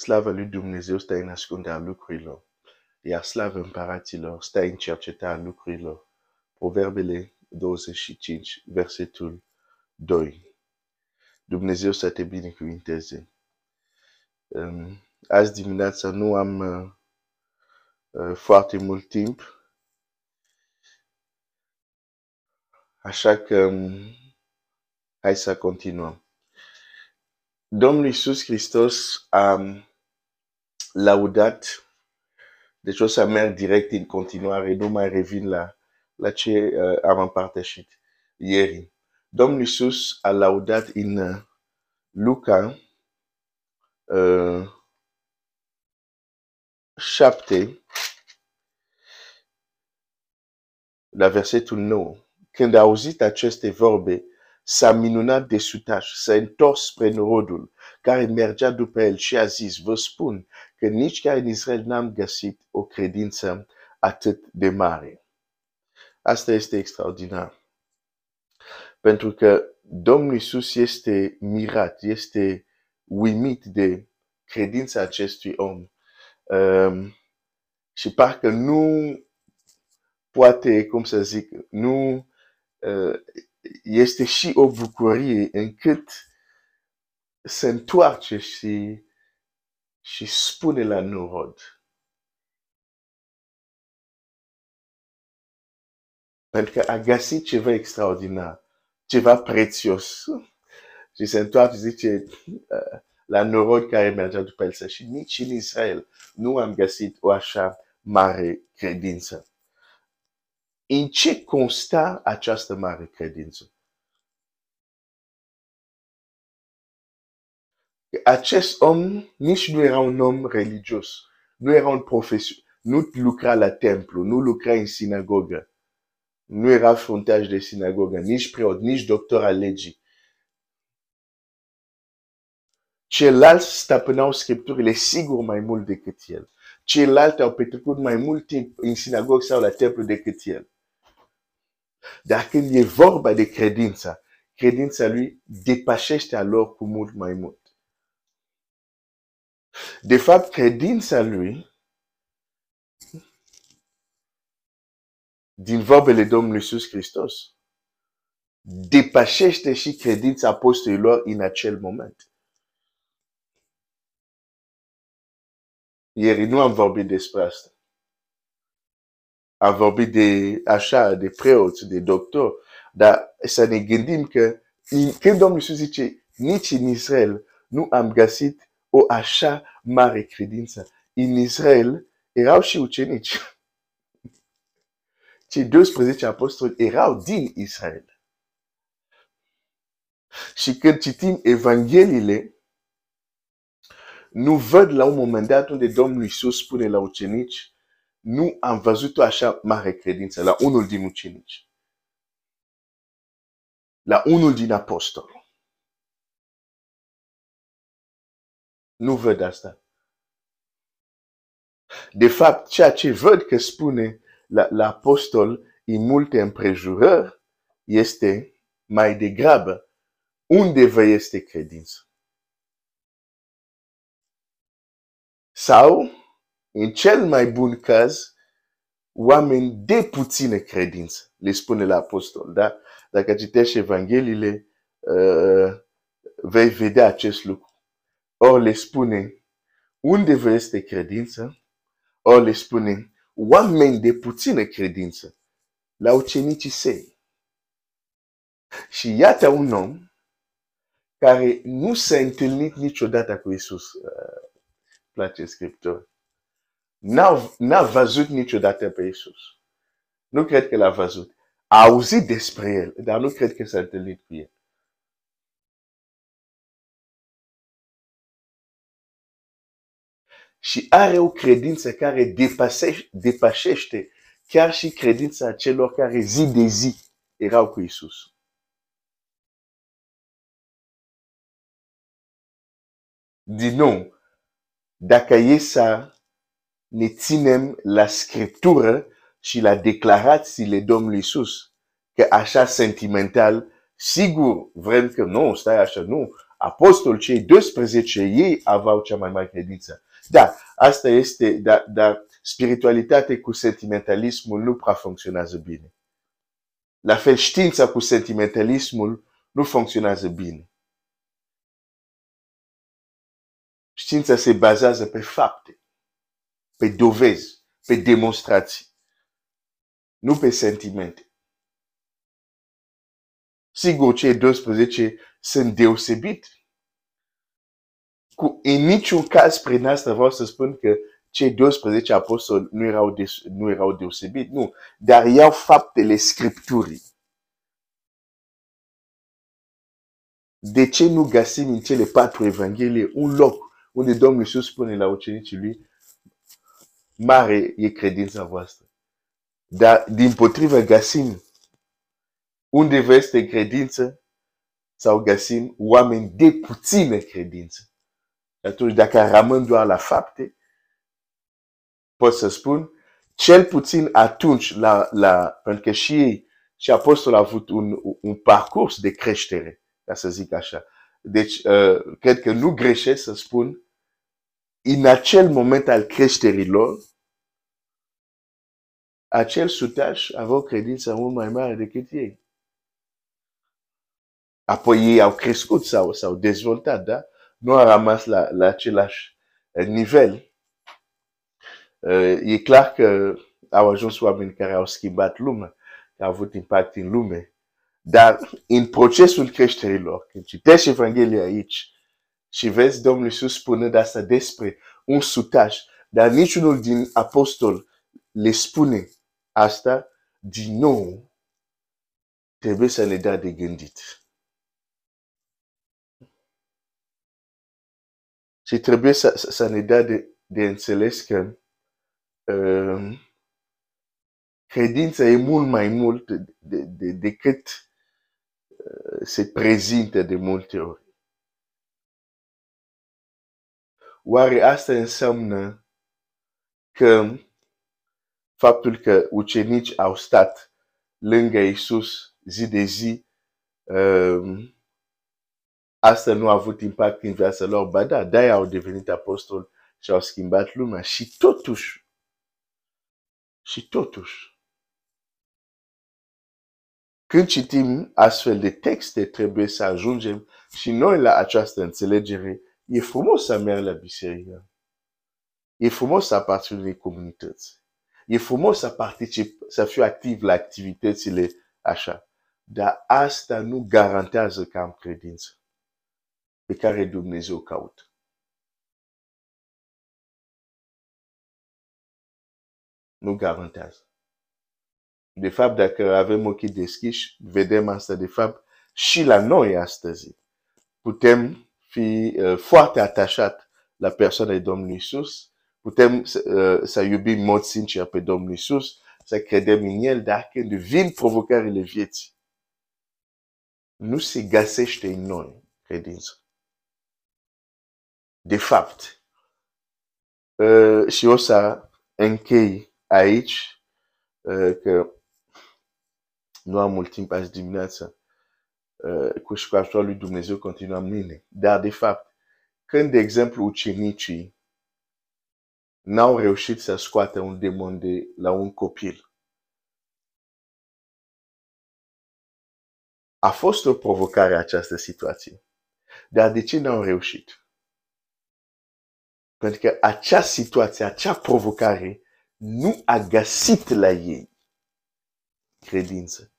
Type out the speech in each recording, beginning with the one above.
Slavă lui Dumnezeu stă în ascunderea lucrurilor, iar slavă împăraților stă în cercetarea lucrurilor. Proverbele 25, versetul 2. Dumnezeu să te binecuvinteze. Um, azi dimineața nu am uh, uh, foarte mult timp, așa că um, hai să continuăm. Domnul Iisus Hristos a laudat, deci o să merg direct în continuare, nu mai revin la, la ce uh, am împărtășit ieri. Domnul Iisus a laudat în uh, Luca uh, 7, la versetul 9. Când a auzit aceste vorbe, s-a minunat de sutaș, s-a întors spre norodul care mergea după el și a zis, vă spun că nici ca în Israel n-am găsit o credință atât de mare. Asta este extraordinar. Pentru că Domnul Isus este mirat, este uimit de credința acestui om. Um, și parcă nu poate, cum să zic, nu uh, este și o bucurie încât se întoarce și, și spune la norod. Pentru că a găsit ceva extraordinar, ceva prețios. Și se întoarce și zice uh, la norod care mergea după el și nici în Israel nu am găsit o așa mare credință. În ce consta această mare credință? Acest om nici nu era un om religios, nu era un profesor, nu lucra la templu, nu lucra în sinagogă, nu era fruntaș de sinagogă, nici preot, nici doctor al legii. Ceilalți stăpâneau scripturile sigur mai mult decât el. Ceilalți au petrecut mai mult timp în sinagogă sau la templu decât el. Dar când e vorba de credința, credința lui depășește alor cu mult mai mult. De fapt, credința lui, din vorbele Domnului Iisus Hristos, depășește și credința apostolilor în acel moment. Ieri nu am vorbit despre asta. Am vorbit de așa, de preoți, de doctori, dar să ne gândim că când Domnul Iisus zice, nici în Israel nu am găsit o așa mare credință. În Israel erau și ucenici. Cei 12 apostoli erau din Israel. Și când citim Evangheliile, nu văd la un moment dat unde Domnul Iisus spune la ucenici, nu am văzut o așa mare credință la unul din ucenici. La unul din apostoli. Nu văd asta. De fapt, ceea ce văd că spune la, la apostol în multe împrejurări este mai degrabă unde vă este credință. Sau, în cel mai bun caz, oameni de puțină credință, le spune la apostol. Da? Dacă citești Evangheliile, uh, vei vedea acest lucru. Or le spune, unde vă este credință? Or le spune, oameni de puțină credință, la ucenicii săi. Și iată un om care nu s-a întâlnit niciodată cu Isus. Uh, place Scriptura. N-a, n-a văzut niciodată pe Isus. Nu cred că l-a văzut. A auzit despre el, dar nu cred că s-a întâlnit cu el. Și are o credință care depășește, depășește chiar și credința celor care zi de zi erau cu Isus. Din nou, dacă e să ne ținem la Scriptură și la declarațiile Domnului Isus, că așa sentimental, sigur, vrem că nu, stai așa, nu, apostol cei 12, ei aveau cea mai mare credință. Da, asta este, dar da, spiritualitate cu sentimentalismul nu prea funcționează bine. La fel, știința cu sentimentalismul nu funcționează bine. Știința se bazează pe fapte, pe dovezi, pe demonstrații, nu pe sentimente. Sigur, cei 12 sunt deosebit. Cu, în niciun caz prin asta vreau să spun că cei 12 apostoli nu erau, de, nu erau deosebit, nu. Dar iau faptele Scripturii. De ce nu găsim în cele patru evanghelie un loc unde Domnul Iisus spune la ucenicii lui, mare e credința voastră. Dar din potrivă găsim unde vă este credință sau găsim oameni de puțină credință. Atunci, dacă rămân doar la fapte, pot să spun, cel puțin atunci, la, la, pentru că și ei, și apostolul a avut un, un parcurs de creștere, ca să zic așa. Deci, uh, cred că nu greșesc să spun, în acel moment al creșterii lor, acel sutaș avea o credință mult mai mare decât ei. Apoi ei au crescut sau s-au dezvoltat, da? Nu au rămas la, la același nivel. E clar că au ajuns oameni care au schimbat lumea, care au avut impact în lume. Dar în procesul creșterilor, când citești Evanghelia aici și vezi Domnul Iisus spunând asta despre un sutaș, dar niciunul din apostol le spune asta, din nou, trebuie să ne dea de gândit. Și trebuie să, să ne dea de, de înțeles că uh, credința e mult mai mult de, de, de, decât uh, se prezintă de multe ori. Oare asta înseamnă că faptul că ucenici au stat lângă Isus zi de zi, uh, asta nu a avut impact în viața lor, ba da, de au devenit apostoli și au schimbat lumea. Și totuși, și totuși, când citim astfel de texte, trebuie să ajungem și noi la această înțelegere. E frumos să mergi la biserică. E frumos să aparțin unei comunități. E frumos să particip, să fiu activ la activitățile așa. Dar asta nu garantează că am credință pe care Dumnezeu caută. Nu garantează. De fapt, dacă avem ochii deschiși, vedem asta, de fapt, și la noi astăzi. Putem fi uh, foarte atașat la persoana Domnului Isus, putem uh, să iubim în mod sincer pe Domnul Isus, să credem în El, dar când vin provocările vieții, nu se găsește în noi credință. De fapt, uh, și o să închei aici, uh, că nu am mult timp azi dimineață, uh, cu și cu lui Dumnezeu continuăm mine. Dar, de fapt, când, de exemplu, ucenicii n-au reușit să scoată un demon de la un copil, a fost o provocare această situație. Dar de ce n-au reușit? Pentru că acea situație, acea provocare nu a găsit la ei credință.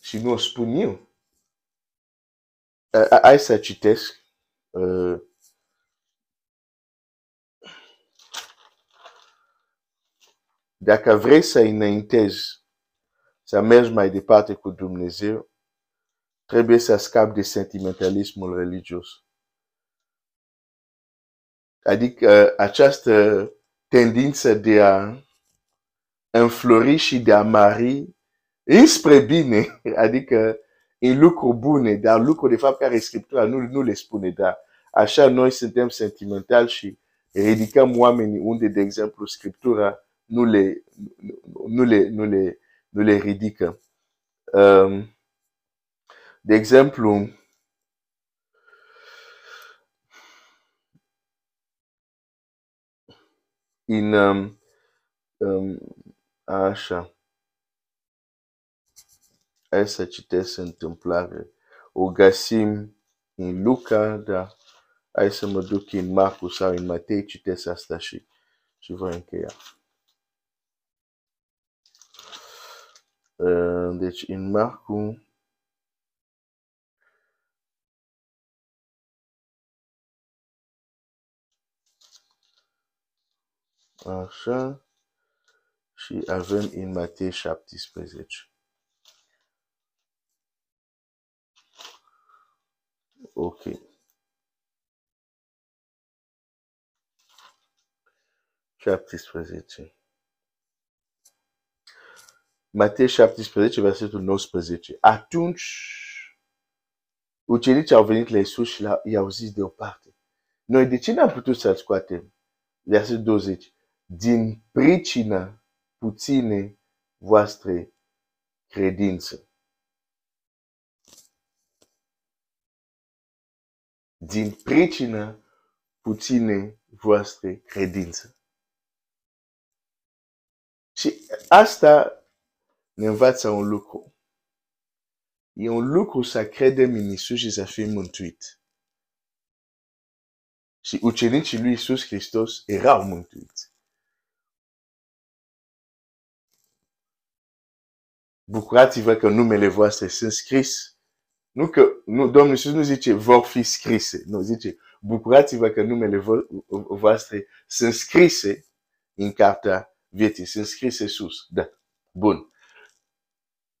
Și nu o spun eu. Hai să citesc. Dacă vrei să înaintezi, să mergi mai departe cu Dumnezeu, trebuie să scapi de sentimentalismul religios. Adică această tendință de a înflori și de a mari înspre bine, adică în lucruri bune, dar lucruri de fapt care Scriptura nu, nu le spune, dar așa noi suntem sentimentali și ridicăm oamenii unde, de exemplu, Scriptura nu le, nu le, nu le, nu le ridică. Um, De exemplu, în um, um, așa, hai să citesc întâmplare. O găsim în Luca, dar hai să mă duc în Marcu sau în Matei, citesc asta și, și voi încheia. Uh, deci în Marcu Așa. Și avem în Matei 17. Ok. Șaptesprezece. Matei 17, versetul 19. Atunci, ucenicii au venit la Iisus și i-au zis deoparte. Noi de ce n-am putut să-l scoatem? Versetul 20 din pricina puține voastre credințe. Din pricina puține voastre credințe. Și asta ne învață un lucru. E un lucru să credem în Isus și să fim mântuit. Și ucenicii lui Isus Hristos erau mântuiți. Bucurați-vă că numele voastre sunt scris. Nu că, nu, Domnul Iisus nu zice vor fi scrise, nu, zice bucurați-vă că numele vo- voastre sunt scrise în cartea vieții, sunt scrise sus. Da, bun.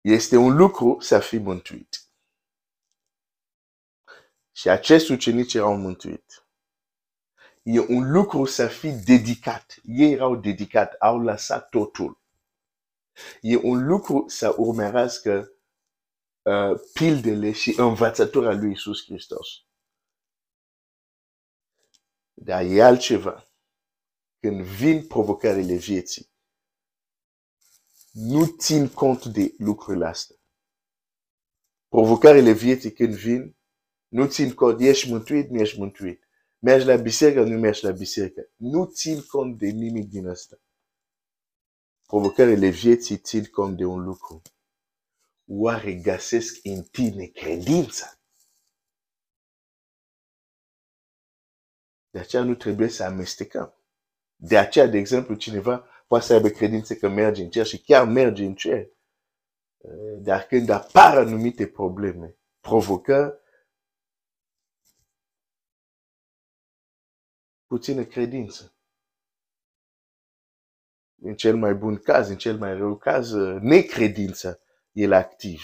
Este un lucru să fii mântuit. Și acest ucenici erau mântuit. E un lucru să fii dedicat. Ei erau dedicat, au lăsat totul. E un lucru să urmărească uh, pildele și învățătura lui Isus Hristos. Dar e altceva. Când vin provocările vieții, nu țin cont de lucrurile astea. Provocările vieții când vin, nu țin cont, ești mântuit, nu ești mântuit. Mergi la biserică, nu mergi la biserică. Nu țin cont de nimic din asta. Provocările vieții țin cont de un lucru. Oare găsesc în tine credința? De aceea nu trebuie să amestecăm. De aceea, de exemplu, cineva poate să aibă credință că merge în cer și chiar merge în cer. Dar când apar anumite probleme, provocări, puțină credință în cel mai bun caz, în cel mai rău caz, necredința el activ.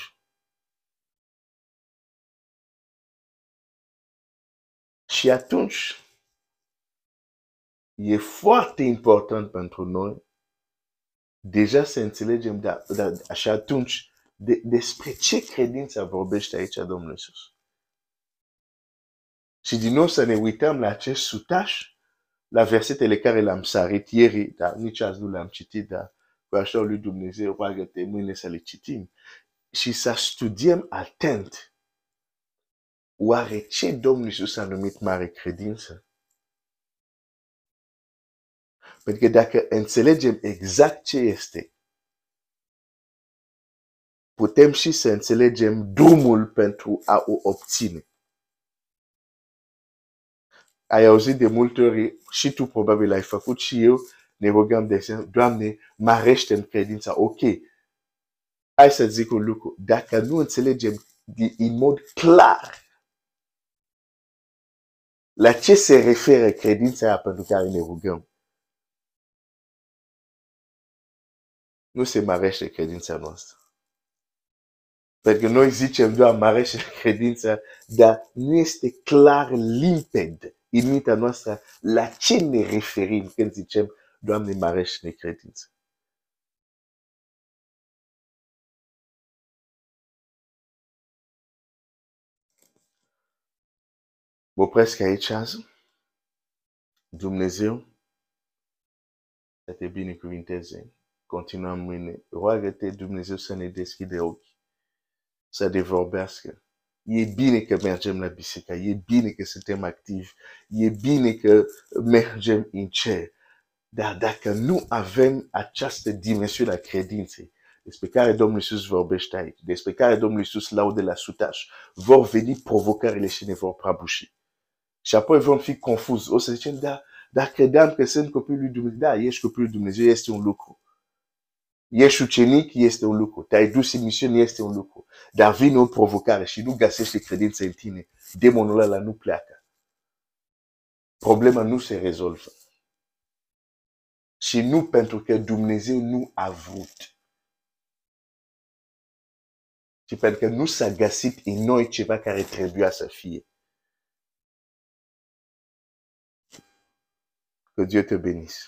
Și atunci, e foarte important pentru noi deja să înțelegem, da, da, și atunci, de, despre ce credință vorbește aici Domnul Iisus. Și din nou să ne uităm la acest sutaș la versetele care le-am sărit ieri, dar nici azi nu le-am citit, dar cu așa lui Dumnezeu, roagă-te mâine să le citim. Și să studiem atent oare ce Domnul Iisus a numit mare credință? Pentru că dacă înțelegem exact ce este, putem și să înțelegem drumul pentru a o obține ai auzit de multe ori și tu probabil ai făcut și eu, ne rugăm de exemplu, Doamne, mărește în credința. Ok, hai să zic un lucru. Dacă nu înțelegem în mod clar la ce se referă credința aia pentru care ne rugăm, nu se mărește credința noastră. Pentru că noi zicem doar mărește credința, dar nu este clar limpede în mintea noastră la ce ne referim când zicem, Doamne, mărește necredință. Mă opresc aici azi. Dumnezeu să te binecuvinteze. Continuăm mâine. Roagă-te Dumnezeu să ne deschide ochii, să ne vorbească e bine că mergem la biserică, e bine că suntem activi, e bine că mergem în cer. Dar dacă nu avem această dimensiune a credinței, despre care Domnul Iisus vorbește aici, despre care Domnul Iisus laude la sutaș, vor veni provocările și ne vor prăbuși. Și apoi vom fi confuz. O să zicem, da, dar credeam că sunt copilul lui Dumnezeu. Da, ești copilul lui Dumnezeu, este un lucru. Ești ucenic, este. Te-ai dus în misiune, este un lucru. Dar vine o provocare și nu găsești credință în tine. Demonul ăla nu pleacă. Problema nu se rezolvă. Și nu pentru că Dumnezeu nu a vrut. Ci pentru că nu s-a găsit în noi ceva care trebuia să fie. Que Dieu te bénisse.